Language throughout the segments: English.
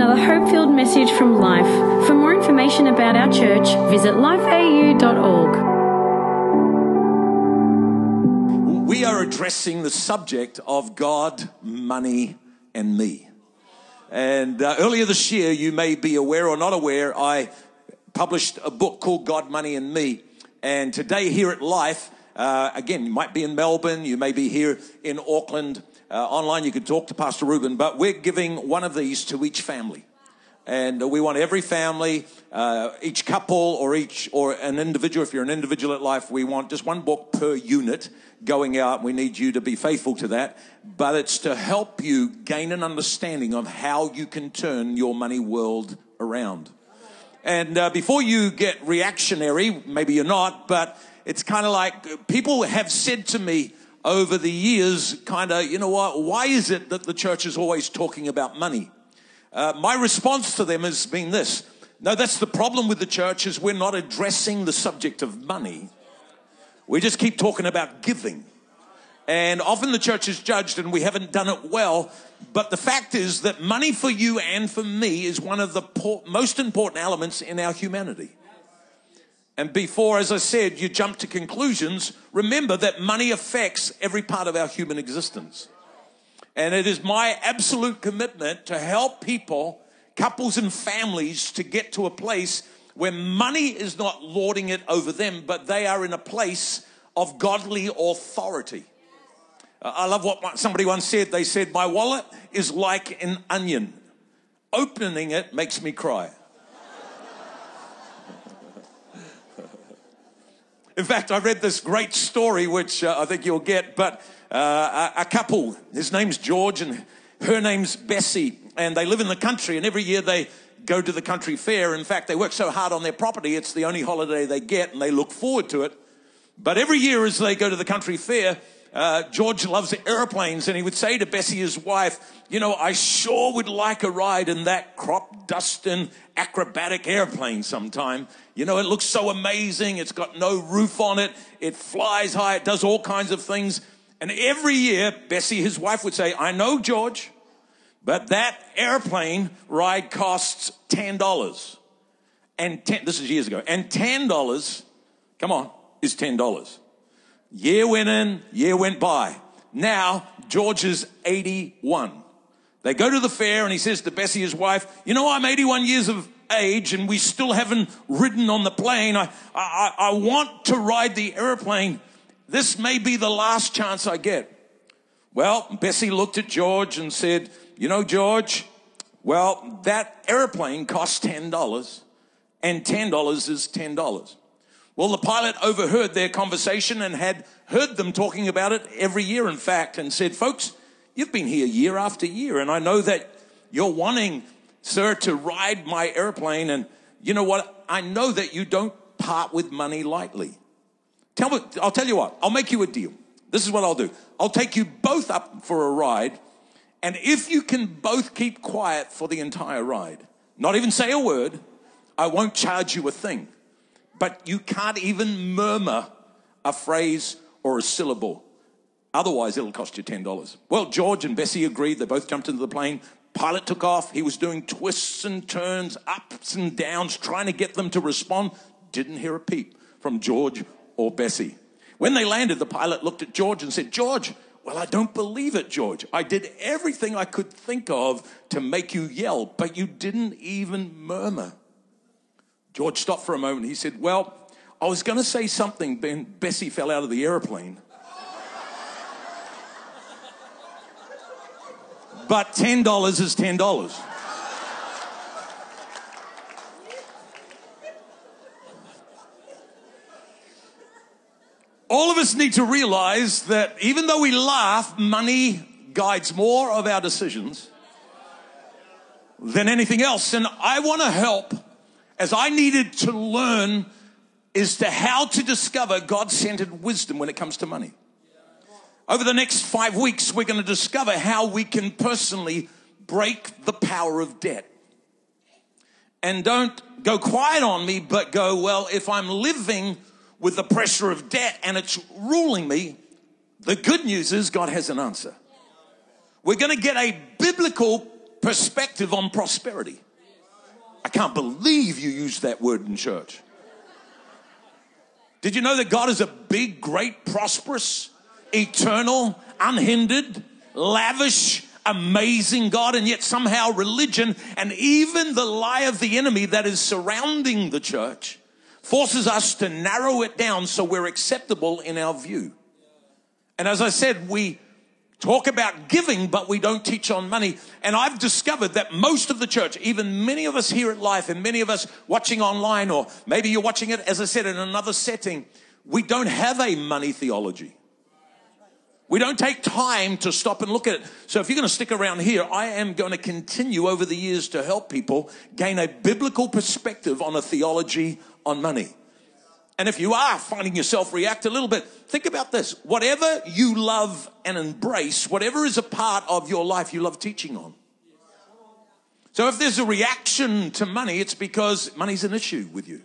another hope filled message from Life. For more information about our church, visit lifeau.org. We are addressing the subject of God, money, and me. And uh, earlier this year, you may be aware or not aware, I published a book called God, Money, and Me. And today, here at Life, uh, again, you might be in Melbourne, you may be here in Auckland. Uh, online, you can talk to Pastor Ruben, but we're giving one of these to each family. And we want every family, uh, each couple or each, or an individual, if you're an individual at life, we want just one book per unit going out. We need you to be faithful to that. But it's to help you gain an understanding of how you can turn your money world around. And uh, before you get reactionary, maybe you're not, but it's kind of like people have said to me over the years, kind of, you know what, why is it that the church is always talking about money? Uh, my response to them has been this. No, that's the problem with the church is we're not addressing the subject of money. We just keep talking about giving. And often the church is judged and we haven't done it well. But the fact is that money for you and for me is one of the most important elements in our humanity. And before, as I said, you jump to conclusions, remember that money affects every part of our human existence. And it is my absolute commitment to help people, couples and families, to get to a place where money is not lording it over them, but they are in a place of godly authority. Uh, I love what somebody once said. They said, My wallet is like an onion. Opening it makes me cry. In fact, I read this great story, which uh, I think you'll get, but uh, a, a couple, his name's George and her name's Bessie, and they live in the country, and every year they go to the country fair. In fact, they work so hard on their property, it's the only holiday they get, and they look forward to it. But every year as they go to the country fair, uh, George loves airplanes, and he would say to Bessie, his wife, You know, I sure would like a ride in that crop dusting acrobatic airplane sometime. You know, it looks so amazing. It's got no roof on it, it flies high, it does all kinds of things. And every year, Bessie, his wife, would say, I know, George, but that airplane ride costs $10. And 10, this is years ago. And $10, come on, is $10. Year went in, year went by. Now, George is 81. They go to the fair and he says to Bessie, his wife, You know, I'm 81 years of age and we still haven't ridden on the plane. I, I, I want to ride the airplane. This may be the last chance I get. Well, Bessie looked at George and said, You know, George, well, that airplane costs $10 and $10 is $10. Well, the pilot overheard their conversation and had heard them talking about it every year, in fact, and said, Folks, you've been here year after year, and I know that you're wanting, sir, to ride my airplane. And you know what? I know that you don't part with money lightly. Tell me, I'll tell you what, I'll make you a deal. This is what I'll do. I'll take you both up for a ride, and if you can both keep quiet for the entire ride, not even say a word, I won't charge you a thing but you can't even murmur a phrase or a syllable. Otherwise, it'll cost you $10. Well, George and Bessie agreed. They both jumped into the plane. Pilot took off. He was doing twists and turns, ups and downs, trying to get them to respond. Didn't hear a peep from George or Bessie. When they landed, the pilot looked at George and said, George, well, I don't believe it, George. I did everything I could think of to make you yell, but you didn't even murmur. George stopped for a moment. He said, Well, I was going to say something when Bessie fell out of the airplane. but $10 is $10. All of us need to realize that even though we laugh, money guides more of our decisions than anything else. And I want to help as I needed to learn is to how to discover God-centered wisdom when it comes to money. Over the next five weeks, we're going to discover how we can personally break the power of debt. And don't go quiet on me, but go, well, if I'm living with the pressure of debt and it's ruling me, the good news is God has an answer. We're going to get a biblical perspective on prosperity. I can't believe you used that word in church. Did you know that God is a big, great, prosperous, eternal, unhindered, lavish, amazing God, and yet somehow religion and even the lie of the enemy that is surrounding the church forces us to narrow it down so we're acceptable in our view. And as I said, we talk about giving, but we don't teach on money. And I've discovered that most of the church, even many of us here at Life and many of us watching online, or maybe you're watching it, as I said, in another setting, we don't have a money theology. We don't take time to stop and look at it. So if you're going to stick around here, I am going to continue over the years to help people gain a biblical perspective on a theology on money. And if you are finding yourself react a little bit, think about this. Whatever you love and embrace, whatever is a part of your life you love teaching on. So if there's a reaction to money, it's because money's an issue with you.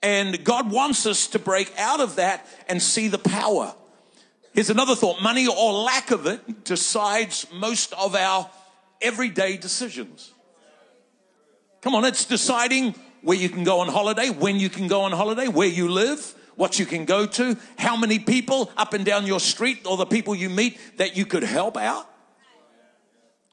And God wants us to break out of that and see the power. Here's another thought. Money or lack of it decides most of our everyday decisions. Come on, it's deciding where you can go on holiday, when you can go on holiday, where you live, what you can go to, how many people up and down your street or the people you meet that you could help out.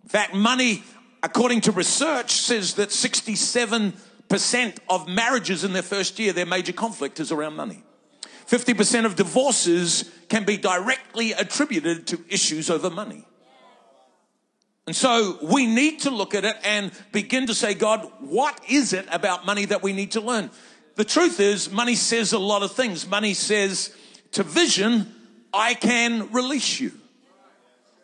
In fact, money, according to research, says that 67% of marriages in their first year, their major conflict is around money. 50% of divorces can be directly attributed to issues over money. And so we need to look at it and begin to say, God, what is it about money that we need to learn? The truth is, money says a lot of things. Money says to vision, I can release you.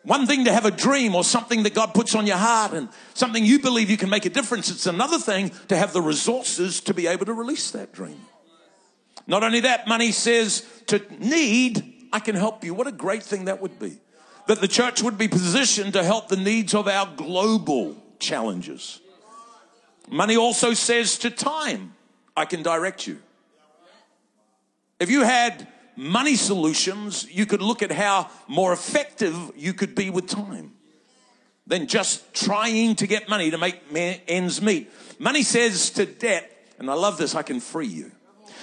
One thing to have a dream or something that God puts on your heart and something you believe you can make a difference. It's another thing to have the resources to be able to release that dream. Not only that, money says to need, I can help you. What a great thing that would be that the church would be positioned to help the needs of our global challenges. Money also says to time, I can direct you. If you had money solutions, you could look at how more effective you could be with time than just trying to get money to make ends meet. Money says to debt, and I love this, I can free you.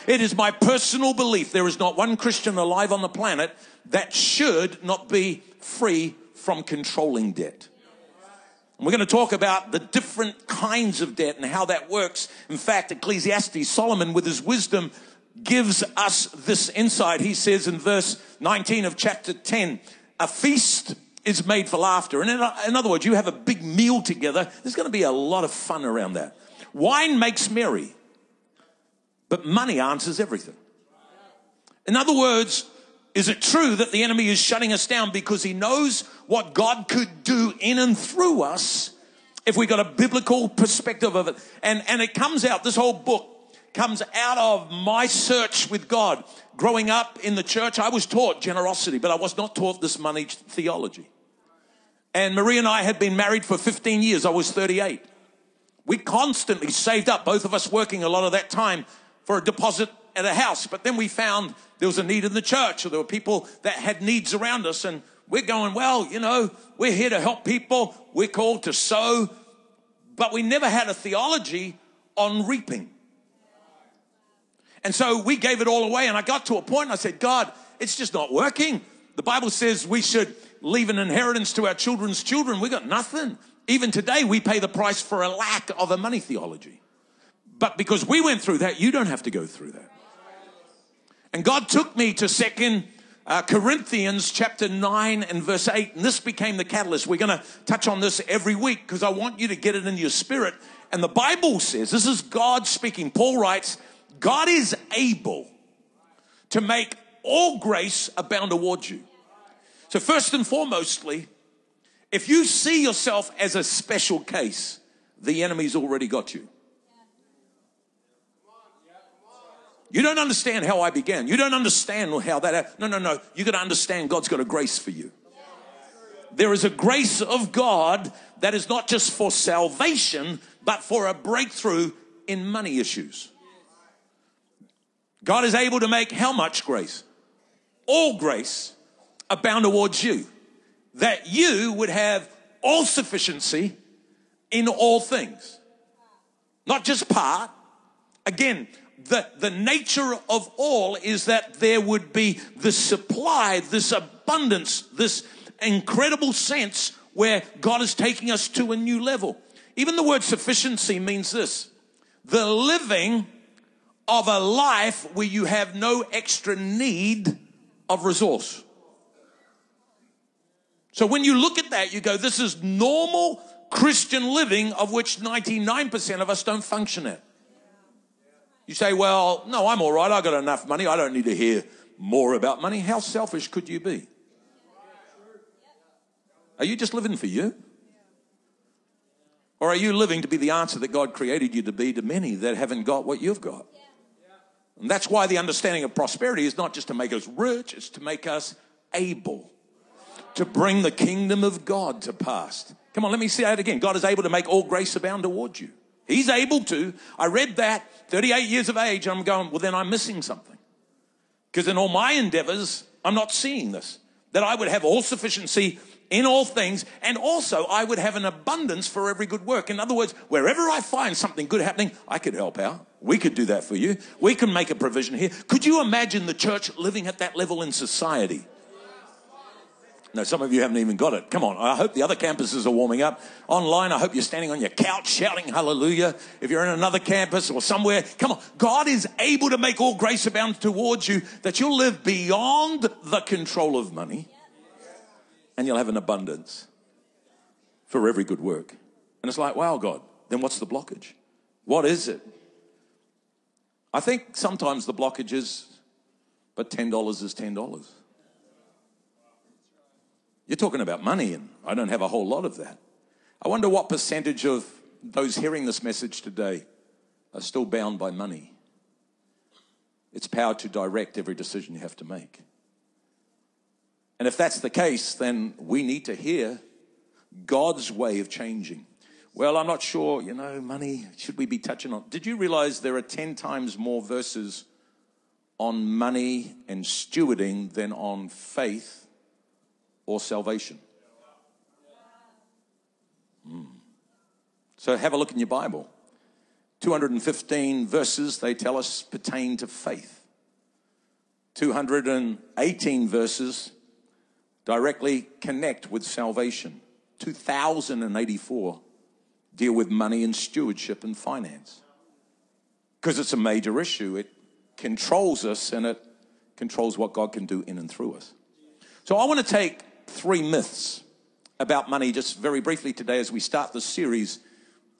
It is my personal belief there is not one Christian alive on the planet that should not be free from controlling debt. We're going to talk about the different kinds of debt and how that works. In fact, Ecclesiastes, Solomon, with his wisdom, gives us this insight. He says in verse 19 of chapter 10, a feast is made for laughter. And in other words, you have a big meal together. There's going to be a lot of fun around that. Wine makes merry, but money answers everything. In other words, is it true that the enemy is shutting us down because he knows what God could do in and through us if we got a biblical perspective of it? And, and it comes out, this whole book comes out of my search with God. Growing up in the church, I was taught generosity, but I was not taught this money theology. And Marie and I had been married for 15 years. I was 38. We constantly saved up, both of us working a lot of that time for a deposit at a house. But then we found there was a need in the church or there were people that had needs around us. And we're going, well, you know, we're here to help people. We're called to sow. But we never had a theology on reaping. And so we gave it all away. And I got to a point and I said, God, it's just not working. The Bible says we should leave an inheritance to our children's children. We got nothing. Even today, we pay the price for a lack of a money theology. But because we went through that, you don't have to go through that. And God took me to second uh, Corinthians chapter 9 and verse 8. And this became the catalyst. We're going to touch on this every week because I want you to get it in your spirit. And the Bible says, this is God speaking. Paul writes, God is able to make all grace abound towards you. So first and foremostly, if you see yourself as a special case, the enemy's already got you. You don't understand how I began. You don't understand how that. No, no, no. You got to understand God's got a grace for you. There is a grace of God that is not just for salvation, but for a breakthrough in money issues. God is able to make how much grace? All grace abound towards you, that you would have all sufficiency in all things. Not just part. Again, the, the nature of all is that there would be this supply, this abundance, this incredible sense where God is taking us to a new level. Even the word sufficiency means this the living of a life where you have no extra need of resource. So when you look at that, you go, this is normal Christian living of which 99% of us don't function at. You say, well, no, I'm all right. I've got enough money. I don't need to hear more about money. How selfish could you be? Are you just living for you? Or are you living to be the answer that God created you to be to many that haven't got what you've got? And that's why the understanding of prosperity is not just to make us rich, it's to make us able to bring the kingdom of God to pass. Come on, let me say it again. God is able to make all grace abound towards you. He's able to. I read that 38 years of age, and I'm going, well, then I'm missing something. Because in all my endeavors, I'm not seeing this. That I would have all sufficiency in all things, and also I would have an abundance for every good work. In other words, wherever I find something good happening, I could help out. We could do that for you. We can make a provision here. Could you imagine the church living at that level in society? No, some of you haven't even got it. Come on. I hope the other campuses are warming up. Online, I hope you're standing on your couch shouting hallelujah. If you're in another campus or somewhere, come on. God is able to make all grace abound towards you that you'll live beyond the control of money and you'll have an abundance for every good work. And it's like, wow, God, then what's the blockage? What is it? I think sometimes the blockage is, but $10 is $10. You're talking about money, and I don't have a whole lot of that. I wonder what percentage of those hearing this message today are still bound by money. It's power to direct every decision you have to make. And if that's the case, then we need to hear God's way of changing. Well, I'm not sure, you know, money, should we be touching on? Did you realize there are 10 times more verses on money and stewarding than on faith or salvation. Mm. So have a look in your Bible. 215 verses, they tell us, pertain to faith. 218 verses directly connect with salvation. 2,084 deal with money and stewardship and finance. Because it's a major issue. It controls us and it controls what God can do in and through us. So I want to take three myths about money just very briefly today as we start this series.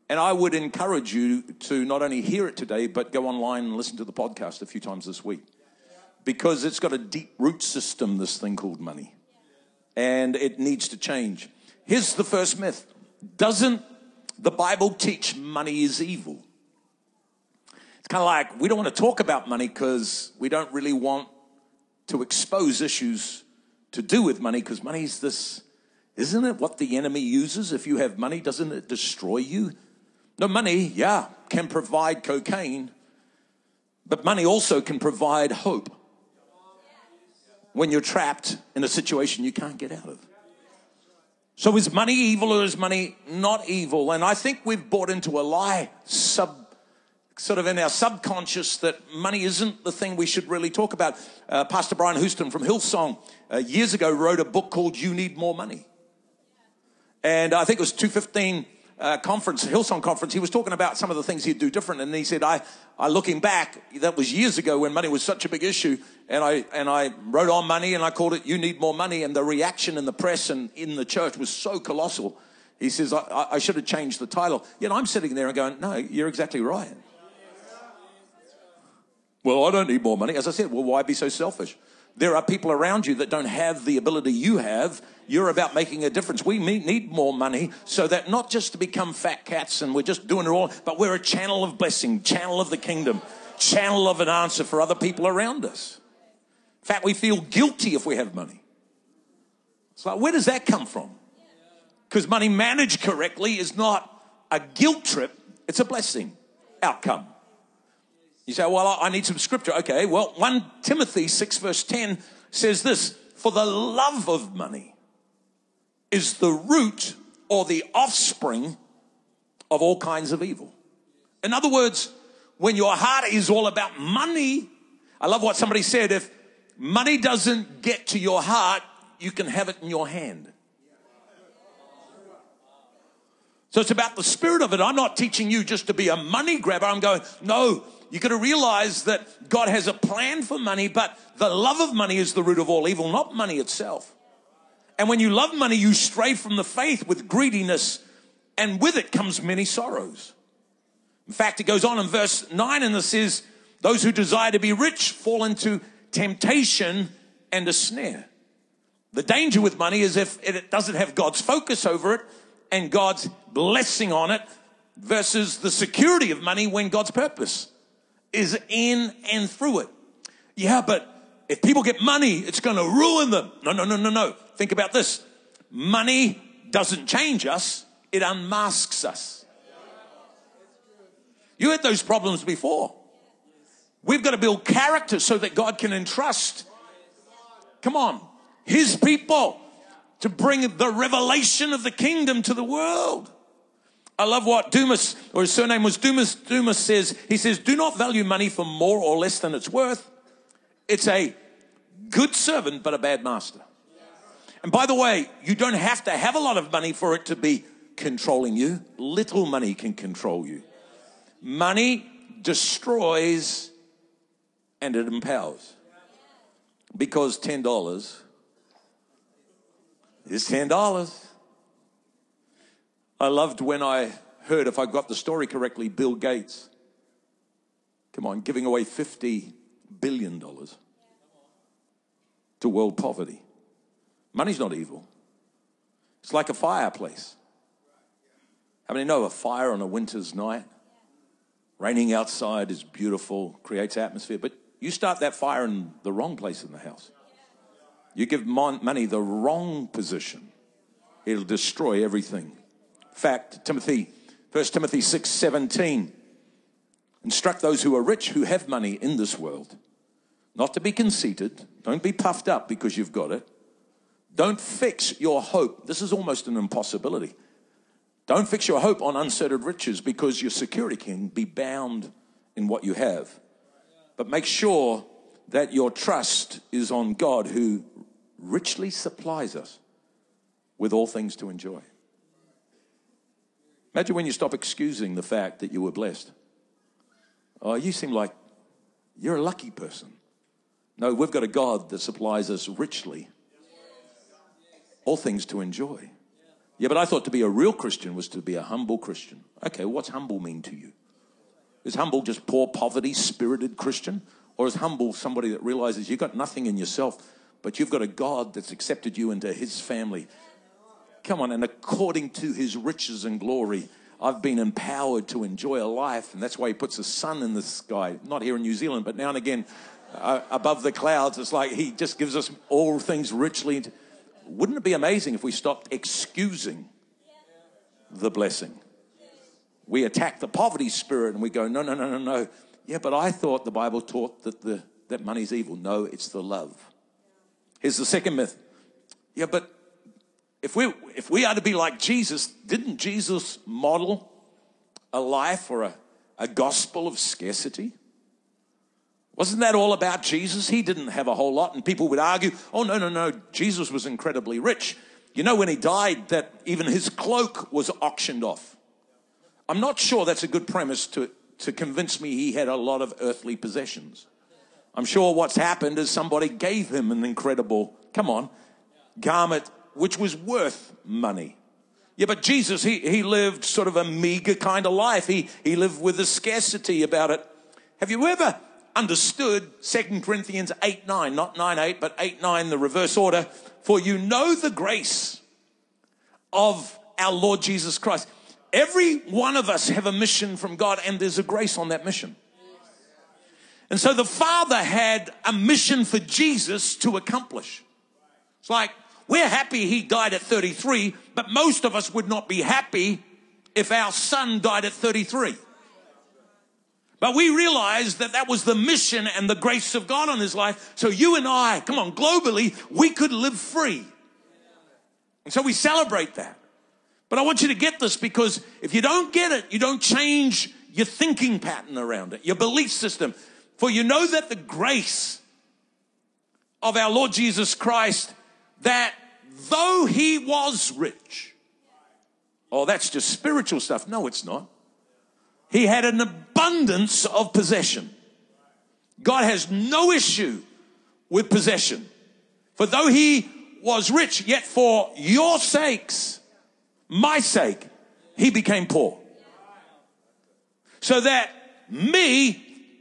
And I would encourage you to not only hear it today, but go online and listen to the podcast a few times this week. Because it's got a deep root system, this thing called money. And it needs to change. Here's the first myth Doesn't the Bible teach money is evil? It's kind of like we don't want to talk about money because we don't really want to expose issues to do with money because money is this, isn't it what the enemy uses? If you have money, doesn't it destroy you? No, money, yeah, can provide cocaine, but money also can provide hope when you're trapped in a situation you can't get out of. So is money evil or is money not evil? And I think we've bought into a lie sub sort of in our subconscious that money isn't the thing we should really talk about. Uh, Pastor Brian Houston from Hillsong uh, years ago wrote a book called You Need More Money. And I think it was 215 uh, conference, Hillsong conference, he was talking about some of the things he'd do different. And he said, I, I looking back, that was years ago when money was such a big issue. And I, and I wrote on money and I called it You Need More Money. And the reaction in the press and in the church was so colossal. He says, I, I should have changed the title. Yet I'm sitting there and going, No, you're exactly right. Well, I don't need more money. As I said, well, why be so selfish? There are people around you that don't have the ability you have. You're about making a difference. We need more money so that not just to become fat cats and we're just doing it all, but we're a channel of blessing, channel of the kingdom, channel of an answer for other people around us. In fact, we feel guilty if we have money. It's like, where does that come from? Because money managed correctly is not a guilt trip, it's a blessing outcome. You say, well, I need some scripture. Okay, well, 1 Timothy 6, verse 10 says this For the love of money is the root or the offspring of all kinds of evil. In other words, when your heart is all about money, I love what somebody said if money doesn't get to your heart, you can have it in your hand. So it's about the spirit of it. I'm not teaching you just to be a money grabber. I'm going, no, you got to realize that God has a plan for money, but the love of money is the root of all evil, not money itself. And when you love money, you stray from the faith with greediness, and with it comes many sorrows. In fact, it goes on in verse 9 and it says, Those who desire to be rich fall into temptation and a snare. The danger with money is if it doesn't have God's focus over it and God's blessing on it versus the security of money when God's purpose is in and through it. Yeah, but if people get money, it's going to ruin them. No, no, no, no, no. Think about this. Money doesn't change us, it unmasks us. You had those problems before. We've got to build character so that God can entrust. Come on. His people to bring the revelation of the kingdom to the world. I love what Dumas, or his surname was Dumas, Dumas says, he says, do not value money for more or less than it's worth. It's a good servant, but a bad master. And by the way, you don't have to have a lot of money for it to be controlling you. Little money can control you. Money destroys and it empowers. Because $10 is $10. I loved when I heard, if I got the story correctly, Bill Gates, come on, giving away $50 billion to world poverty. Money's not evil. It's like a fireplace. How many know a fire on a winter's night? Raining outside is beautiful, creates atmosphere, but you start that fire in the wrong place in the house. You give money the wrong position, it'll destroy everything fact, Timothy, 1 Timothy 6 17. Instruct those who are rich, who have money in this world, not to be conceited. Don't be puffed up because you've got it. Don't fix your hope. This is almost an impossibility. Don't fix your hope on unsettled riches because your security can be bound in what you have. But make sure that your trust is on God who richly supplies us with all things to enjoy. Imagine when you stop excusing the fact that you were blessed. Oh, you seem like you're a lucky person. No, we've got a God that supplies us richly all things to enjoy. Yeah, but I thought to be a real Christian was to be a humble Christian. Okay, what's humble mean to you? Is humble just poor, poverty, spirited Christian? Or is humble somebody that realizes you've got nothing in yourself, but you've got a God that's accepted you into his family Come on, and according to his riches and glory, I've been empowered to enjoy a life, and that's why he puts a sun in the sky, not here in New Zealand, but now and again uh, above the clouds. It's like he just gives us all things richly. Wouldn't it be amazing if we stopped excusing the blessing? We attack the poverty spirit and we go, no, no, no, no, no. Yeah, but I thought the Bible taught that, the, that money's evil. No, it's the love. Here's the second myth. Yeah, but if we, if we are to be like Jesus, didn't Jesus model a life or a, a gospel of scarcity? Wasn't that all about Jesus? He didn't have a whole lot, and people would argue, oh, no, no, no, Jesus was incredibly rich. You know, when he died, that even his cloak was auctioned off. I'm not sure that's a good premise to, to convince me he had a lot of earthly possessions. I'm sure what's happened is somebody gave him an incredible, come on, garment which was worth money. Yeah, but Jesus, he, he lived sort of a meager kind of life. He, he lived with a scarcity about it. Have you ever understood 2 Corinthians 8 9, not 9 8, but 8 9, the reverse order? For you know the grace of our Lord Jesus Christ. Every one of us have a mission from God, and there's a grace on that mission. And so the Father had a mission for Jesus to accomplish. It's like we're happy he died at 33, but most of us would not be happy if our son died at 33. But we realized that that was the mission and the grace of God on his life. So you and I, come on, globally, we could live free. And so we celebrate that. But I want you to get this because if you don't get it, you don't change your thinking pattern around it, your belief system. For you know that the grace of our Lord Jesus Christ, that though he was rich, oh, that's just spiritual stuff. No, it's not. He had an abundance of possession. God has no issue with possession. For though he was rich, yet for your sakes, my sake, he became poor. So that me,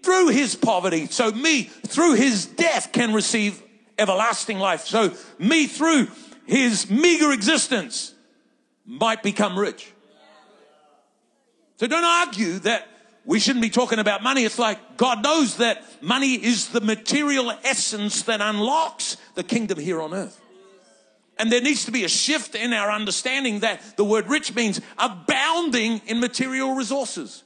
through his poverty, so me, through his death, can receive everlasting life. So me, through his meager existence, might become rich. So don't argue that we shouldn't be talking about money. It's like God knows that money is the material essence that unlocks the kingdom here on earth. And there needs to be a shift in our understanding that the word rich means abounding in material resources.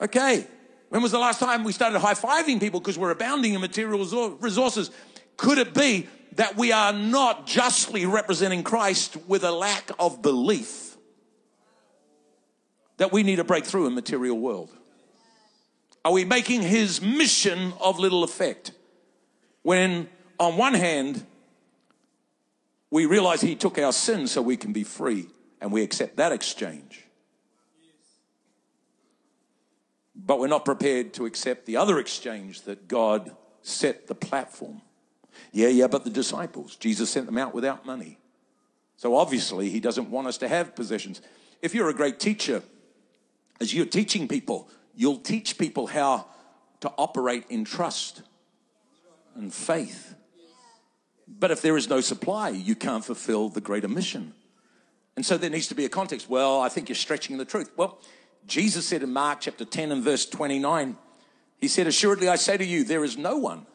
Okay. When was the last time we started high fiving people because we're abounding in material resources? Could it be that we are not justly representing Christ with a lack of belief that we need a breakthrough in material world? Are we making his mission of little effect? When on one hand, we realize he took our sin so we can be free and we accept that exchange. But we're not prepared to accept the other exchange that God set the platform. Yeah, yeah, but the disciples, Jesus sent them out without money. So obviously, he doesn't want us to have possessions. If you're a great teacher, as you're teaching people, you'll teach people how to operate in trust and faith but if there is no supply, you can't fulfill the greater mission. And so there needs to be a context. Well, I think you're stretching the truth. Well, Jesus said in Mark chapter 10 and verse 29, He said, Assuredly I say to you, there is no one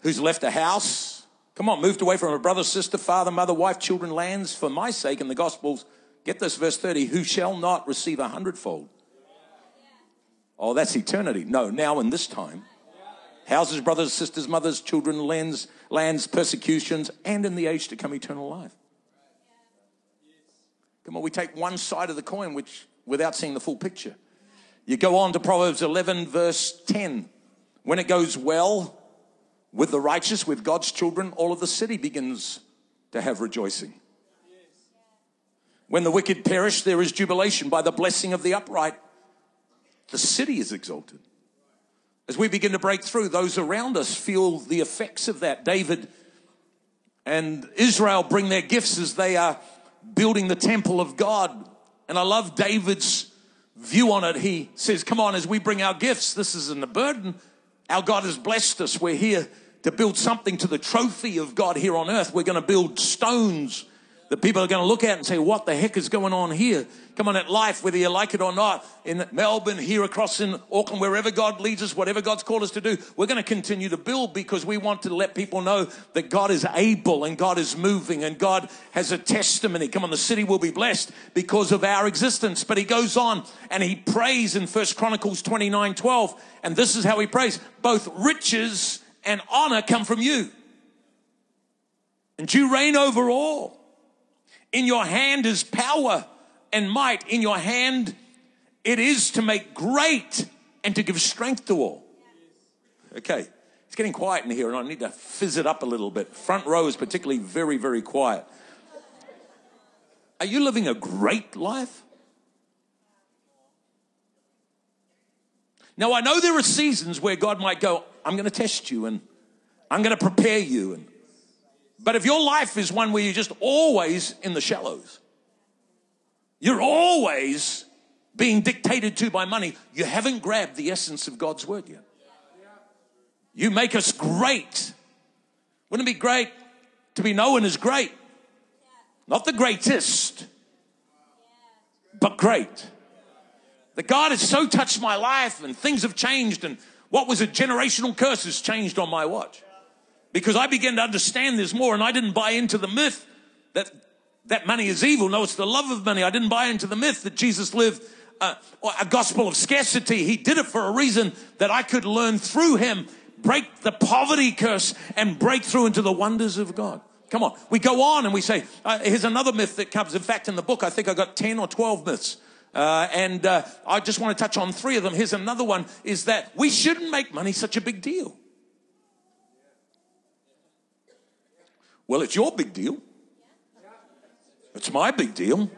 who's left a house, come on, moved away from a brother, sister, father, mother, wife, children, lands for my sake in the Gospels. Get this, verse 30, who shall not receive a hundredfold. Oh, that's eternity. No, now in this time houses, brothers, sisters, mothers, children, lands, lands, persecutions, and in the age to come, eternal life. Come on, we take one side of the coin, which without seeing the full picture. You go on to Proverbs 11, verse 10. When it goes well with the righteous, with God's children, all of the city begins to have rejoicing. When the wicked perish, there is jubilation. By the blessing of the upright, the city is exalted. As we begin to break through, those around us feel the effects of that. David and Israel bring their gifts as they are building the temple of God. And I love David's view on it. He says, Come on, as we bring our gifts, this isn't a burden. Our God has blessed us. We're here to build something to the trophy of God here on earth. We're going to build stones that people are going to look at and say, what the heck is going on here? Come on, at life, whether you like it or not, in Melbourne, here across in Auckland, wherever God leads us, whatever God's called us to do, we're going to continue to build because we want to let people know that God is able and God is moving and God has a testimony. Come on, the city will be blessed because of our existence. But he goes on and he prays in First Chronicles 29, 12. And this is how he prays. Both riches and honor come from you. And you reign over all. In your hand is power and might. In your hand it is to make great and to give strength to all. Okay, it's getting quiet in here and I need to fizz it up a little bit. Front row is particularly very, very quiet. Are you living a great life? Now, I know there are seasons where God might go, I'm going to test you and I'm going to prepare you and but if your life is one where you're just always in the shallows, you're always being dictated to by money, you haven't grabbed the essence of God's word yet. You make us great. Wouldn't it be great to be known as great? Not the greatest, but great. That God has so touched my life and things have changed and what was a generational curse has changed on my watch because I began to understand this more and I didn't buy into the myth that that money is evil. No, it's the love of money. I didn't buy into the myth that Jesus lived uh, a gospel of scarcity. He did it for a reason that I could learn through him, break the poverty curse and break through into the wonders of God. Come on. We go on and we say, uh, here's another myth that comes. In fact, in the book, I think I got 10 or 12 myths. Uh, and uh, I just want to touch on three of them. Here's another one is that we shouldn't make money such a big deal. Well, it's your big deal. It's my big deal.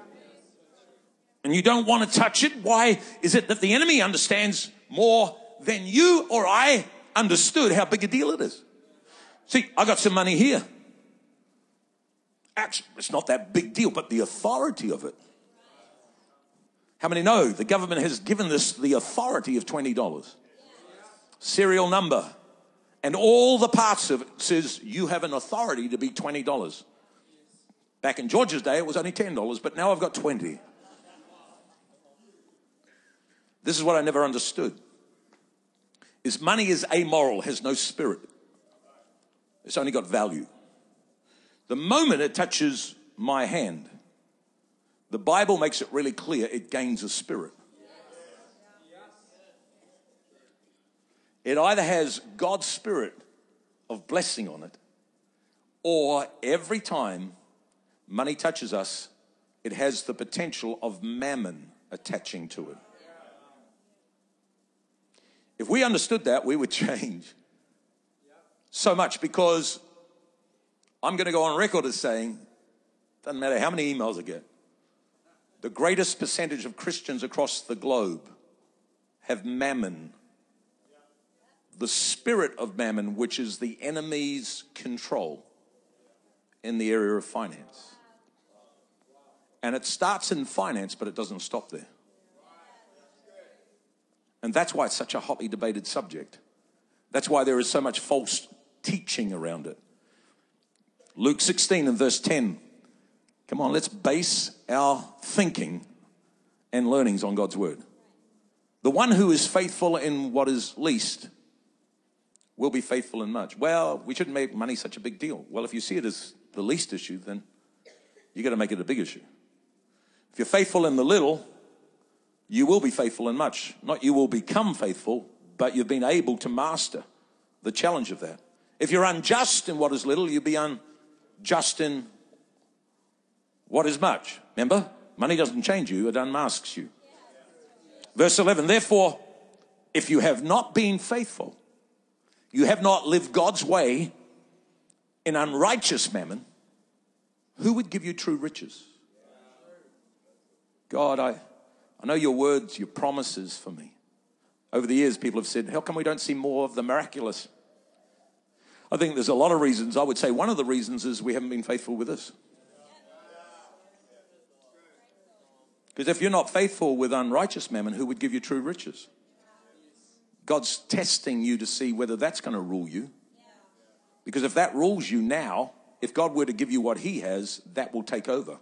And you don't want to touch it. Why is it that the enemy understands more than you or I understood how big a deal it is? See, I got some money here. Actually, it's not that big deal, but the authority of it. How many know the government has given this the authority of $20? Serial number. And all the parts of it says you have an authority to be $20. Back in George's day, it was only $10, but now I've got 20. This is what I never understood. Is money is amoral, has no spirit. It's only got value. The moment it touches my hand, the Bible makes it really clear it gains a spirit. It either has God's spirit of blessing on it, or every time money touches us, it has the potential of mammon attaching to it. If we understood that, we would change so much because I'm going to go on record as saying, doesn't matter how many emails I get, the greatest percentage of Christians across the globe have mammon, the spirit of mammon, which is the enemy's control in the area of finance. And it starts in finance, but it doesn't stop there. And that's why it's such a hotly debated subject. That's why there is so much false teaching around it. Luke 16 and verse 10. Come on, let's base our thinking and learnings on God's word. The one who is faithful in what is least will be faithful in much. Well, we shouldn't make money such a big deal. Well, if you see it as the least issue, then you got to make it a big issue. If you're faithful in the little, you will be faithful in much. Not you will become faithful, but you've been able to master the challenge of that. If you're unjust in what is little, you'll be unjust in what is much. Remember? Money doesn't change you, it unmasks you. Verse 11, therefore, if you have not been faithful, you have not lived God's way in unrighteous mammon, who would give you true riches? God, I, I know your words, your promises for me. Over the years, people have said, How come we don't see more of the miraculous? I think there's a lot of reasons. I would say one of the reasons is we haven't been faithful with this. Because if you're not faithful with unrighteous mammon, who would give you true riches? God's testing you to see whether that's going to rule you. Because if that rules you now, if God were to give you what He has, that will take over.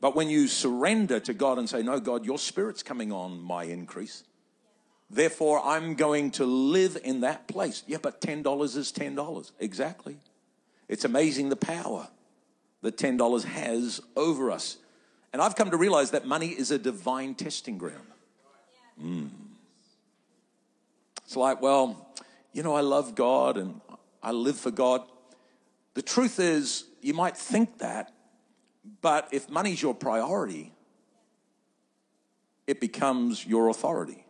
But when you surrender to God and say, No, God, your spirit's coming on my increase. Therefore, I'm going to live in that place. Yeah, but $10 is $10. Exactly. It's amazing the power that $10 has over us. And I've come to realize that money is a divine testing ground. Mm. It's like, well, you know, I love God and I live for God. The truth is, you might think that, but if money's your priority, it becomes your authority.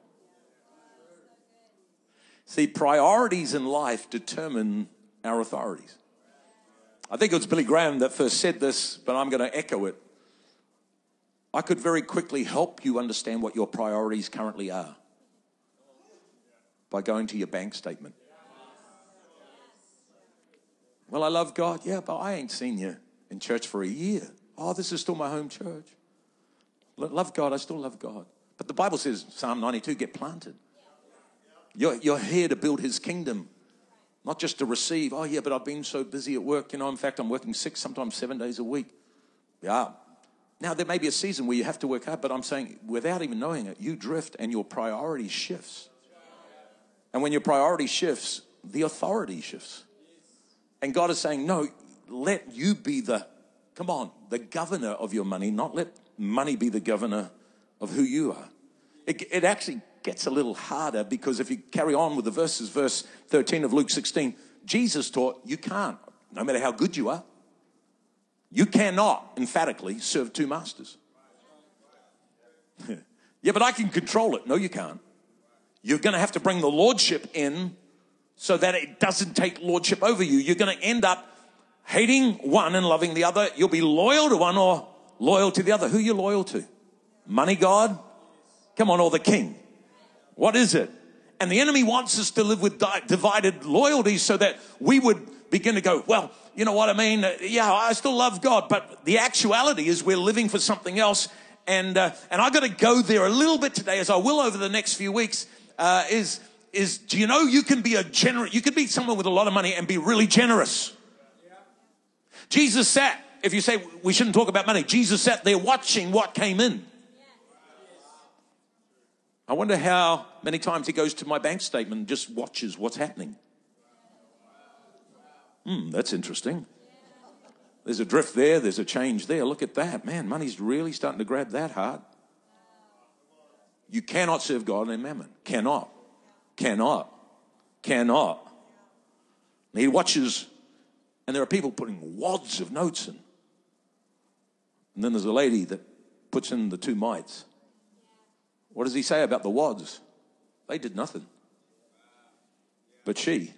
See, priorities in life determine our authorities. I think it was Billy Graham that first said this, but I'm going to echo it. I could very quickly help you understand what your priorities currently are by going to your bank statement. Well, I love God. Yeah, but I ain't seen you in church for a year. Oh, this is still my home church. Love God. I still love God. But the Bible says, Psalm 92, get planted. You're, you're here to build his kingdom, not just to receive. Oh, yeah, but I've been so busy at work. You know, in fact, I'm working six, sometimes seven days a week. Yeah, now, there may be a season where you have to work hard, but I'm saying without even knowing it, you drift and your priority shifts. And when your priority shifts, the authority shifts. And God is saying, no, let you be the, come on, the governor of your money, not let money be the governor of who you are. It, it actually gets a little harder because if you carry on with the verses, verse 13 of Luke 16, Jesus taught you can't. no matter how good you are. You cannot emphatically serve two masters. yeah, but I can control it. No, you can't. You're going to have to bring the lordship in so that it doesn't take lordship over you. You're going to end up hating one and loving the other. You'll be loyal to one or loyal to the other. Who are you loyal to? Money God? Come on, or the king? What is it? And the enemy wants us to live with di- divided loyalties so that we would begin to go, well, you know what I mean? Uh, Yeah, I still love God, but the actuality is we're living for something else. And, uh, and I got to go there a little bit today, as I will over the next few weeks, uh, is, is do you know you can be a generous, you can be someone with a lot of money and be really generous. Jesus sat, if you say we shouldn't talk about money, Jesus sat there watching what came in. I wonder how many times he goes to my bank statement and just watches what's happening. Hmm, that's interesting. There's a drift there, there's a change there. Look at that. Man, money's really starting to grab that hard. You cannot serve God and mammon. Cannot. Cannot. Cannot. And he watches, and there are people putting wads of notes in. And then there's a lady that puts in the two mites. What does he say about the wads? They did nothing. But she,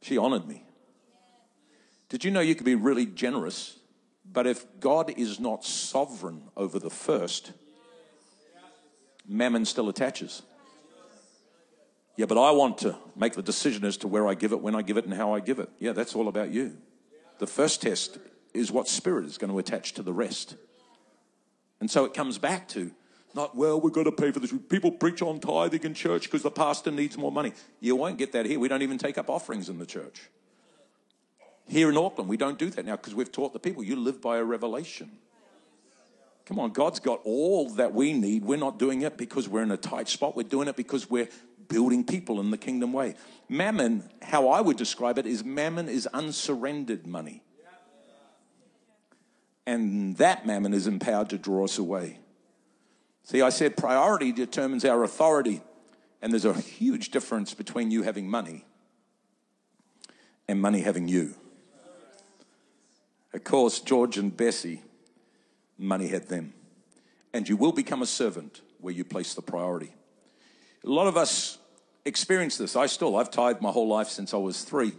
she honored me. Did you know you could be really generous, but if God is not sovereign over the first, mammon still attaches? Yeah, but I want to make the decision as to where I give it, when I give it, and how I give it. Yeah, that's all about you. The first test is what spirit is going to attach to the rest. And so it comes back to not, well, we've got to pay for this. People preach on tithing in church because the pastor needs more money. You won't get that here. We don't even take up offerings in the church. Here in Auckland, we don't do that now because we've taught the people you live by a revelation. Come on, God's got all that we need. We're not doing it because we're in a tight spot. We're doing it because we're building people in the kingdom way. Mammon, how I would describe it, is mammon is unsurrendered money. And that mammon is empowered to draw us away. See, I said priority determines our authority. And there's a huge difference between you having money and money having you. Of course, George and Bessie, money had them. And you will become a servant where you place the priority. A lot of us experience this. I still, I've tithed my whole life since I was three.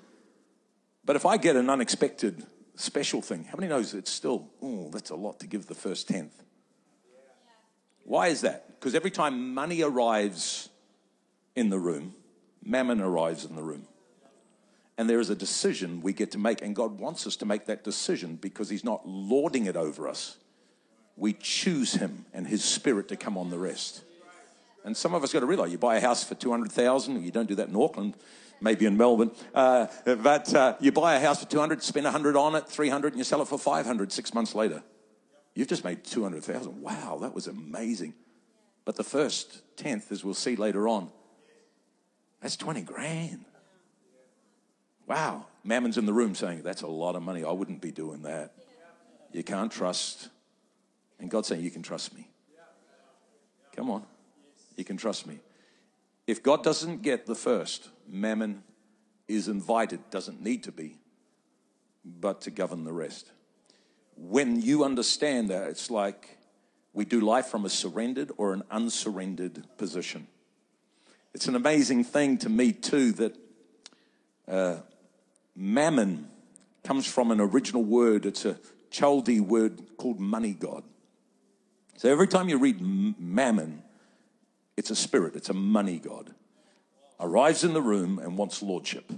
But if I get an unexpected special thing, how many knows it's still, oh, that's a lot to give the first tenth? Why is that? Because every time money arrives in the room, mammon arrives in the room. And there is a decision we get to make, and God wants us to make that decision because He's not lording it over us. We choose Him and His Spirit to come on the rest. And some of us got to realize you buy a house for 200,000, you don't do that in Auckland, maybe in Melbourne, uh, but uh, you buy a house for 200, spend 100 on it, 300, and you sell it for 500 six months later. You've just made 200,000. Wow, that was amazing. But the first tenth, as we'll see later on, that's 20 grand. Wow. Mammon's in the room saying, That's a lot of money. I wouldn't be doing that. You can't trust. And God's saying, You can trust me. Come on. You can trust me. If God doesn't get the first, Mammon is invited, doesn't need to be, but to govern the rest. When you understand that, it's like we do life from a surrendered or an unsurrendered position. It's an amazing thing to me, too, that uh, mammon comes from an original word. It's a Chaldee word called money god. So every time you read mammon, it's a spirit, it's a money god. Arrives in the room and wants lordship.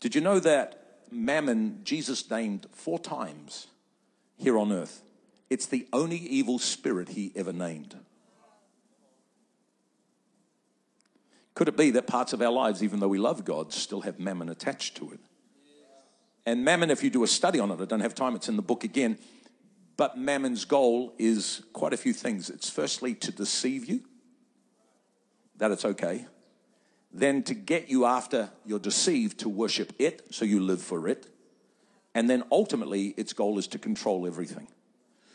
Did you know that mammon Jesus named four times here on earth? It's the only evil spirit he ever named. Could it be that parts of our lives, even though we love God, still have mammon attached to it? And mammon, if you do a study on it, I don't have time, it's in the book again. But mammon's goal is quite a few things. It's firstly to deceive you, that it's okay. Then to get you after you're deceived to worship it, so you live for it. And then ultimately, its goal is to control everything.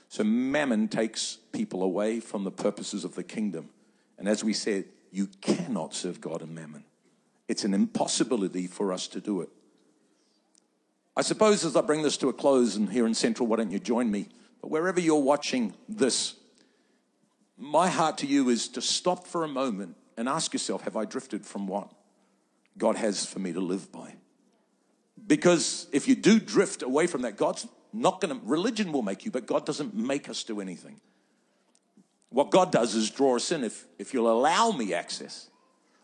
So mammon takes people away from the purposes of the kingdom. And as we said, you cannot serve God and mammon. It's an impossibility for us to do it. I suppose as I bring this to a close, and here in Central, why don't you join me? Wherever you're watching this, my heart to you is to stop for a moment and ask yourself Have I drifted from what God has for me to live by? Because if you do drift away from that, God's not going to, religion will make you, but God doesn't make us do anything. What God does is draw us in. If, if you'll allow me access,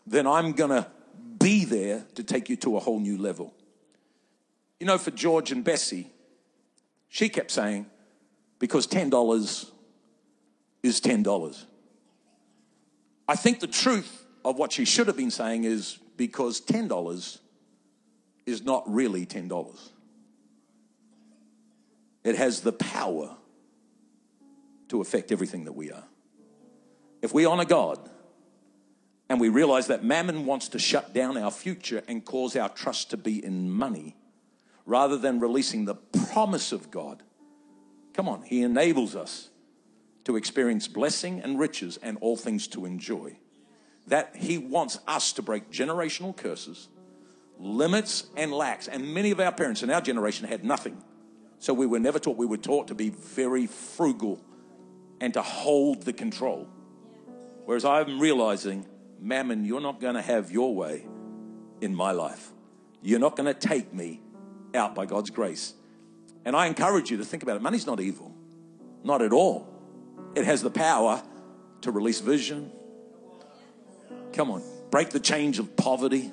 then I'm going to be there to take you to a whole new level. You know, for George and Bessie, she kept saying, because $10 is $10. I think the truth of what she should have been saying is because $10 is not really $10. It has the power to affect everything that we are. If we honor God and we realize that mammon wants to shut down our future and cause our trust to be in money rather than releasing the promise of God, come on, He enables us to experience blessing and riches and all things to enjoy. That He wants us to break generational curses, limits, and lacks. And many of our parents in our generation had nothing. So we were never taught, we were taught to be very frugal and to hold the control. Whereas I'm realizing, Mammon, you're not going to have your way in my life. You're not going to take me out by God's grace. And I encourage you to think about it. Money's not evil, not at all. It has the power to release vision. Come on, break the change of poverty.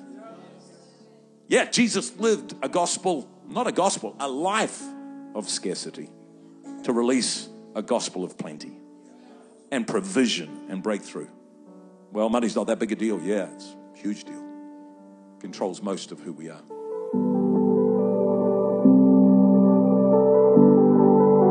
Yeah, Jesus lived a gospel, not a gospel, a life of scarcity to release a gospel of plenty and provision and breakthrough. Well, money's not that big a deal. Yeah, it's a huge deal. Controls most of who we are.